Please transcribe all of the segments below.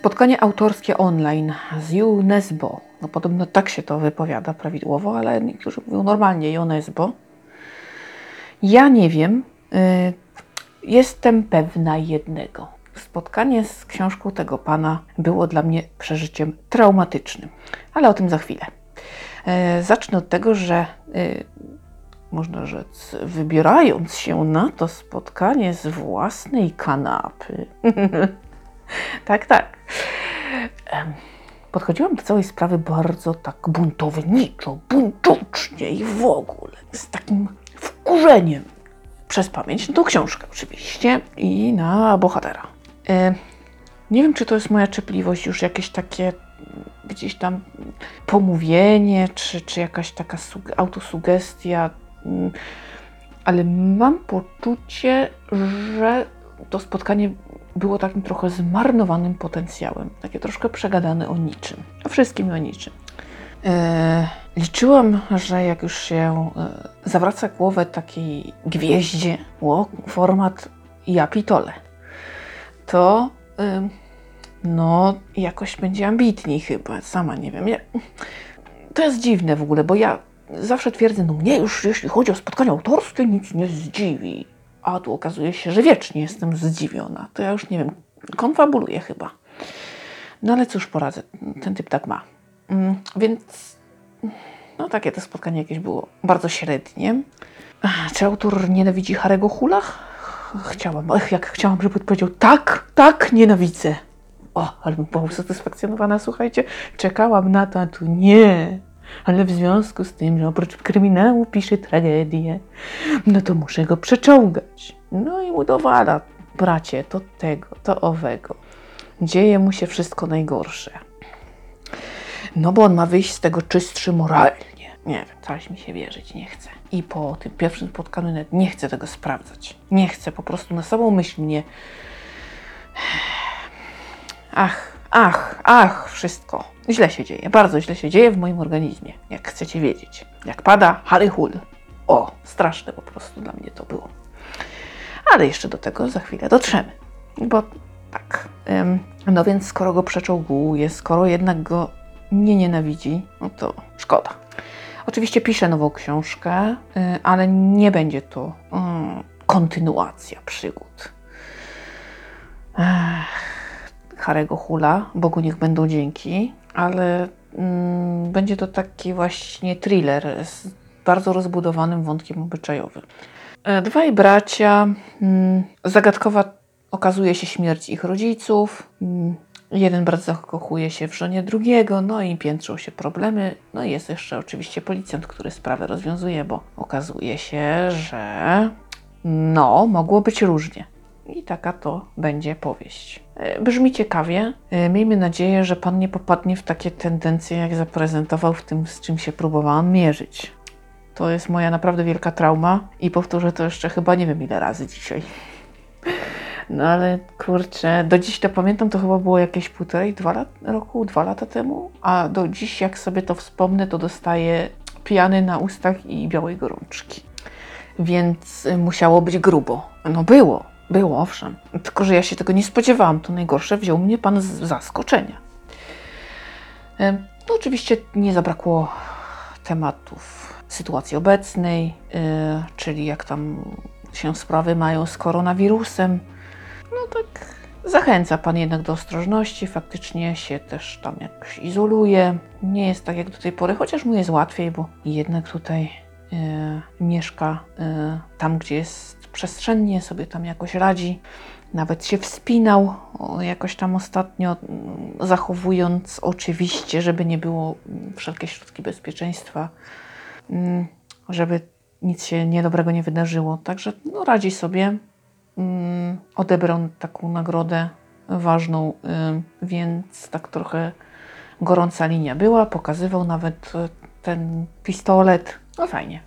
Spotkanie autorskie online z UNESCO. No podobno tak się to wypowiada prawidłowo, ale niektórzy mówią normalnie UNESCO. Ja nie wiem. Y, jestem pewna jednego. Spotkanie z książką tego pana było dla mnie przeżyciem traumatycznym, ale o tym za chwilę. Y, zacznę od tego, że y, można rzec, wybierając się na to spotkanie z własnej kanapy. tak, tak. Podchodziłam do całej sprawy bardzo tak buntowniczo, buntucznie i w ogóle z takim wkurzeniem przez pamięć na tą książkę oczywiście i na bohatera. Nie wiem, czy to jest moja czepliwość, już jakieś takie gdzieś tam pomówienie, czy, czy jakaś taka autosugestia, mm, ale mam poczucie, że to spotkanie było takim trochę zmarnowanym potencjałem, takie troszkę przegadane o niczym, o wszystkim o niczym. E, liczyłam, że jak już się e, zawraca głowę takiej gwieździe, ło, format ja pitole, to e, no jakoś będzie ambitniej chyba, sama nie wiem. Ja, to jest dziwne w ogóle, bo ja zawsze twierdzę, no mnie już jeśli chodzi o spotkania autorskie nic nie zdziwi. A tu okazuje się, że wiecznie jestem zdziwiona. To ja już nie wiem, konfabuluję chyba. No ale cóż poradzę, ten typ tak ma. Mm, więc no takie to spotkanie jakieś było bardzo średnie. Czy autor nienawidzi Harego Hula? Chciałam, ech, jak chciałam, żeby odpowiedział tak, tak, nienawidzę. O, ale bym była usatysfakcjonowana, słuchajcie, czekałam na to, a tu nie. Ale w związku z tym, że oprócz kryminału pisze tragedię, no to muszę go przeczołgać. No i udowala, bracie, to tego, to owego. Dzieje mu się wszystko najgorsze. No bo on ma wyjść z tego czystszy moralnie. Nie wiem, coś mi się wierzyć nie chce. I po tym pierwszym spotkaniu nawet nie chcę tego sprawdzać. Nie chcę, po prostu na samą myśl mnie... Ach, ach, ach, wszystko. Źle się dzieje, bardzo źle się dzieje w moim organizmie, jak chcecie wiedzieć. Jak pada Harry Hull. O, straszne po prostu dla mnie to było. Ale jeszcze do tego za chwilę dotrzemy. Bo tak, ym, no więc skoro go przeczołguje, skoro jednak go nie nienawidzi, no to szkoda. Oczywiście piszę nową książkę, yy, ale nie będzie to yy, kontynuacja przygód. Ech, Harego Hula, Bogu niech będą dzięki, ale mm, będzie to taki właśnie thriller z bardzo rozbudowanym wątkiem obyczajowym. E, dwaj bracia, mm, zagadkowa okazuje się śmierć ich rodziców. Mm, jeden brat zakochuje się w żonie drugiego, no i piętrzą się problemy. No i jest jeszcze oczywiście policjant, który sprawę rozwiązuje, bo okazuje się, że no, mogło być różnie. I taka to będzie powieść. E, brzmi ciekawie. E, miejmy nadzieję, że Pan nie popadnie w takie tendencje, jak zaprezentował w tym, z czym się próbowałam mierzyć. To jest moja naprawdę wielka trauma i powtórzę to jeszcze chyba nie wiem ile razy dzisiaj. No ale kurczę, do dziś to pamiętam, to chyba było jakieś półtorej, dwa lat, roku, dwa lata temu, a do dziś jak sobie to wspomnę, to dostaję pijany na ustach i białej gorączki. Więc musiało być grubo. No było, było, owszem. Tylko, że ja się tego nie spodziewałam. To najgorsze, wziął mnie pan z zaskoczenia. No oczywiście nie zabrakło tematów sytuacji obecnej, e, czyli jak tam się sprawy mają z koronawirusem. No tak zachęca Pan jednak do ostrożności, faktycznie się też tam jakoś izoluje. Nie jest tak jak do tej pory, chociaż mu jest łatwiej, bo jednak tutaj e, mieszka e, tam, gdzie jest przestrzennie sobie tam jakoś radzi. Nawet się wspinał jakoś tam ostatnio, mm, zachowując oczywiście, żeby nie było mm, wszelkie środki bezpieczeństwa, mm, żeby nic się niedobrego nie wydarzyło. Także no, radzi sobie. Odebrał taką nagrodę ważną, więc tak trochę gorąca linia była. Pokazywał nawet e, ten pistolet. No fajnie.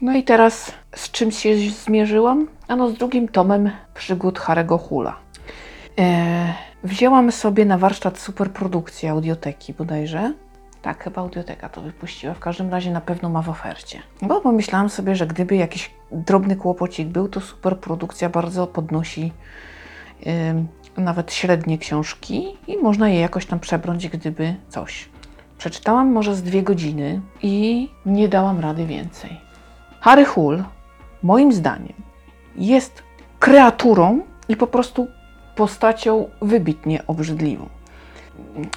No i teraz z czym się zmierzyłam? Ano z drugim tomem przygód Harego Hula. E, wzięłam sobie na warsztat superprodukcję audioteki bodajże. Tak, chyba audioteka to wypuściła. W każdym razie na pewno ma w ofercie. Bo pomyślałam sobie, że gdyby jakiś drobny kłopocik był, to superprodukcja bardzo podnosi nawet średnie książki i można je jakoś tam przebrnąć, gdyby coś. Przeczytałam może z dwie godziny i nie dałam rady więcej. Harry Hull, moim zdaniem, jest kreaturą i po prostu postacią wybitnie obrzydliwą.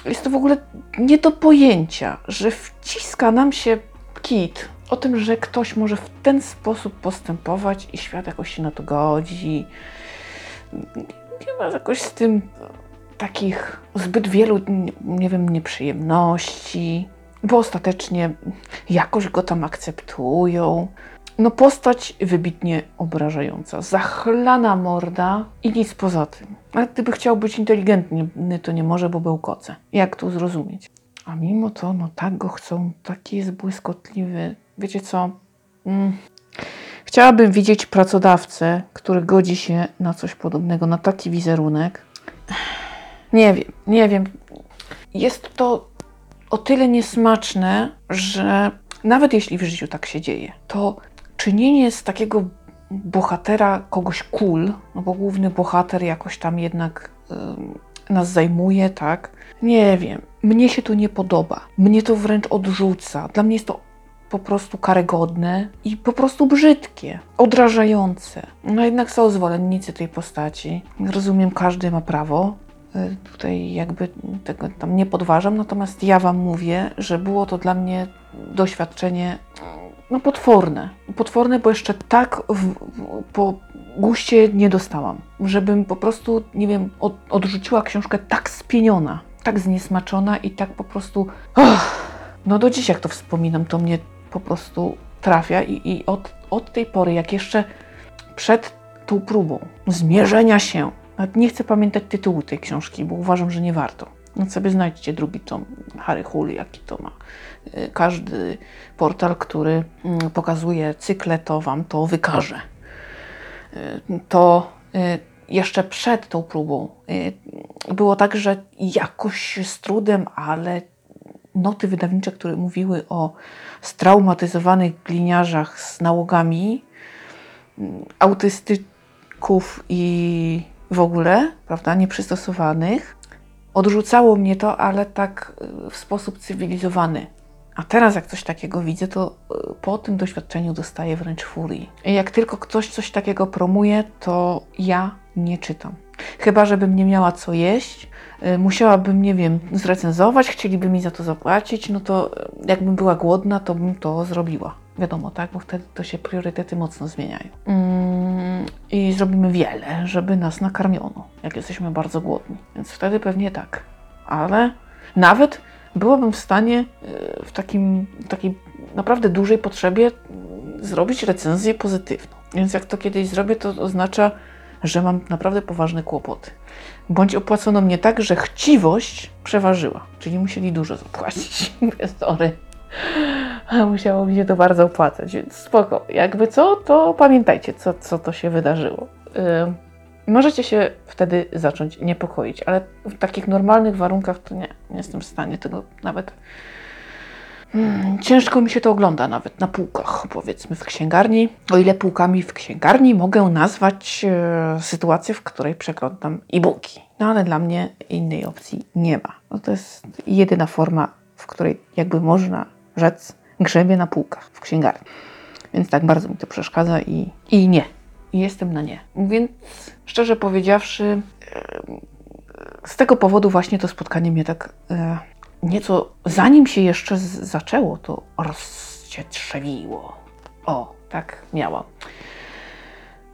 Jest to w ogóle nie do pojęcia, że wciska nam się kit o tym, że ktoś może w ten sposób postępować i świat jakoś się na to godzi. Nie ma jakoś z tym takich zbyt wielu, nie wiem, nieprzyjemności, bo ostatecznie jakoś go tam akceptują. No postać wybitnie obrażająca, zachlana morda i nic poza tym. Ale gdyby chciał być inteligentny, to nie może, bo był koce. Jak to zrozumieć? A mimo to, no tak go chcą, taki jest błyskotliwy. Wiecie co? Mm. Chciałabym widzieć pracodawcę, który godzi się na coś podobnego, na taki wizerunek. Nie wiem, nie wiem. Jest to o tyle niesmaczne, że nawet jeśli w życiu tak się dzieje, to czynienie z takiego bohatera kogoś cool, no bo główny bohater jakoś tam jednak y, nas zajmuje, tak? Nie wiem. Mnie się to nie podoba. Mnie to wręcz odrzuca. Dla mnie jest to po prostu karygodne i po prostu brzydkie, odrażające. No jednak są zwolennicy tej postaci. Rozumiem, każdy ma prawo. Y, tutaj jakby tego tam nie podważam, natomiast ja Wam mówię, że było to dla mnie doświadczenie no potworne. Potworne, bo jeszcze tak w, w, po guście nie dostałam. Żebym po prostu, nie wiem, od, odrzuciła książkę tak spieniona, tak zniesmaczona i tak po prostu... Oh, no do dziś jak to wspominam, to mnie po prostu trafia i, i od, od tej pory, jak jeszcze przed tą próbą zmierzenia się, nawet nie chcę pamiętać tytułu tej książki, bo uważam, że nie warto. No sobie znajdźcie drugi tom Harry Hull, jaki to ma. Y, każdy portal, który mm, pokazuje cykle, to Wam to wykaże. Y, to y, jeszcze przed tą próbą było tak, że jakoś z trudem, ale noty wydawnicze, które mówiły o straumatyzowanych gliniarzach z nałogami, mm, autystyków i w ogóle, prawda, nieprzystosowanych, odrzucało mnie to, ale tak w sposób cywilizowany. A teraz, jak coś takiego widzę, to y, po tym doświadczeniu dostaję wręcz furii. Jak tylko ktoś coś takiego promuje, to ja nie czytam. Chyba, żebym nie miała co jeść, y, musiałabym, nie wiem, zrecenzować, chcieliby mi za to zapłacić, no to y, jakbym była głodna, to bym to zrobiła. Wiadomo, tak, bo wtedy to się priorytety mocno zmieniają. Mm, I zrobimy wiele, żeby nas nakarmiono, jak jesteśmy bardzo głodni. Więc wtedy pewnie tak. Ale nawet byłabym w stanie e, w takim, takiej naprawdę dużej potrzebie zrobić recenzję pozytywną. Więc jak to kiedyś zrobię, to oznacza, że mam naprawdę poważne kłopoty. Bądź opłacono mnie tak, że chciwość przeważyła, czyli musieli dużo zapłacić inwestory. Musiało mi się to bardzo opłacać, więc spoko. Jakby co, to pamiętajcie, co, co to się wydarzyło. Yy Możecie się wtedy zacząć niepokoić, ale w takich normalnych warunkach to nie, nie jestem w stanie tego nawet. Hmm, ciężko mi się to ogląda nawet na półkach, powiedzmy w księgarni. O ile półkami w księgarni mogę nazwać e, sytuację, w której przeglądam e-booki. No ale dla mnie innej opcji nie ma. No, to jest jedyna forma, w której jakby można rzec grzebie na półkach w księgarni. Więc tak bardzo mi to przeszkadza i, i nie i jestem na nie. Więc szczerze powiedziawszy, z tego powodu właśnie to spotkanie mnie tak e, nieco, zanim się jeszcze zaczęło, to rozcietrzewiło. O, tak miałam.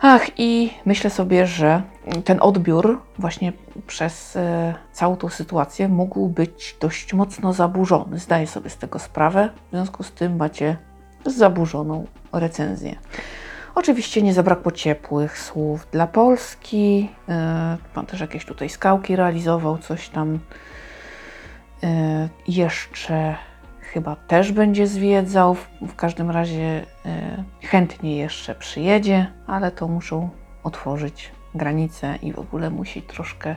Ach, i myślę sobie, że ten odbiór właśnie przez e, całą tą sytuację mógł być dość mocno zaburzony. Zdaję sobie z tego sprawę. W związku z tym macie zaburzoną recenzję. Oczywiście nie zabrakło ciepłych słów dla Polski. E, pan też jakieś tutaj skałki realizował, coś tam e, jeszcze chyba też będzie zwiedzał. W każdym razie e, chętnie jeszcze przyjedzie, ale to muszą otworzyć granice i w ogóle musi troszkę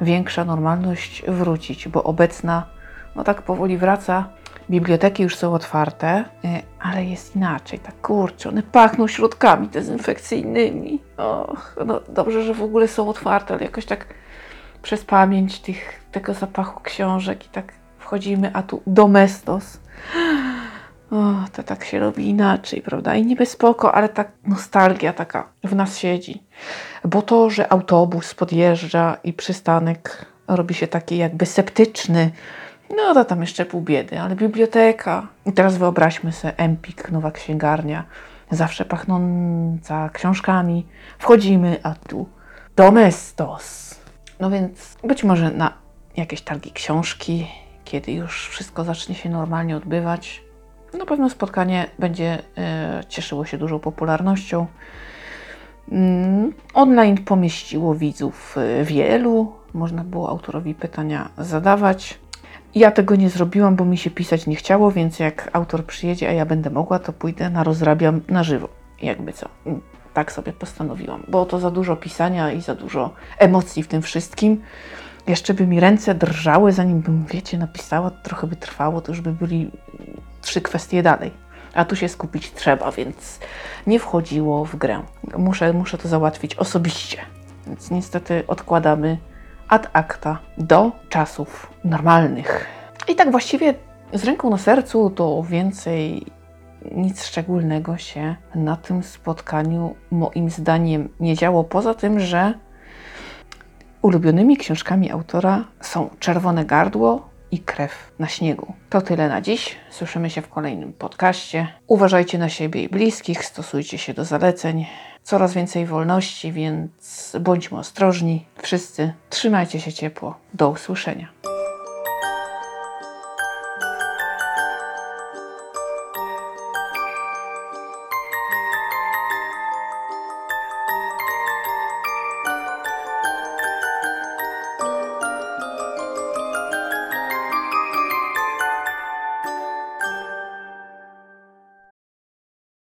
większa normalność wrócić, bo obecna no tak powoli wraca Biblioteki już są otwarte, y, ale jest inaczej. Tak kurczę, one pachną środkami dezynfekcyjnymi. Och, no dobrze, że w ogóle są otwarte, ale jakoś tak przez pamięć tych, tego zapachu książek i tak wchodzimy, a tu domestos. O, to tak się robi inaczej, prawda? I niby spoko, ale tak nostalgia taka w nas siedzi. Bo to, że autobus podjeżdża i przystanek robi się taki jakby septyczny, no to tam jeszcze pół biedy, ale biblioteka. I teraz wyobraźmy sobie Empik, nowa księgarnia, zawsze pachnąca książkami. Wchodzimy, a tu domestos. No więc być może na jakieś targi książki, kiedy już wszystko zacznie się normalnie odbywać, na pewno spotkanie będzie e, cieszyło się dużą popularnością. Mm, Online pomieściło widzów e, wielu, można było autorowi pytania zadawać. Ja tego nie zrobiłam, bo mi się pisać nie chciało, więc jak autor przyjedzie, a ja będę mogła, to pójdę na rozrabiam na żywo. Jakby co. Mm, Tak sobie postanowiłam, bo to za dużo pisania i za dużo emocji w tym wszystkim. Jeszcze by mi ręce drżały, zanim bym, wiecie, napisała, trochę by trwało, to już by byli trzy kwestie dalej. A tu się skupić trzeba, więc nie wchodziło w grę. Muszę, muszę to załatwić osobiście. Więc niestety odkładamy ad acta do czasów normalnych. I tak właściwie z ręką na sercu to więcej nic szczególnego się na tym spotkaniu moim zdaniem nie działo, poza tym, że ulubionymi książkami autora są Czerwone Gardło i Krew na śniegu. To tyle na dziś. Słyszymy się w kolejnym podcaście. Uważajcie na siebie i bliskich, stosujcie się do zaleceń. Coraz więcej wolności, więc bądźmy ostrożni. Wszyscy trzymajcie się ciepło. Do usłyszenia.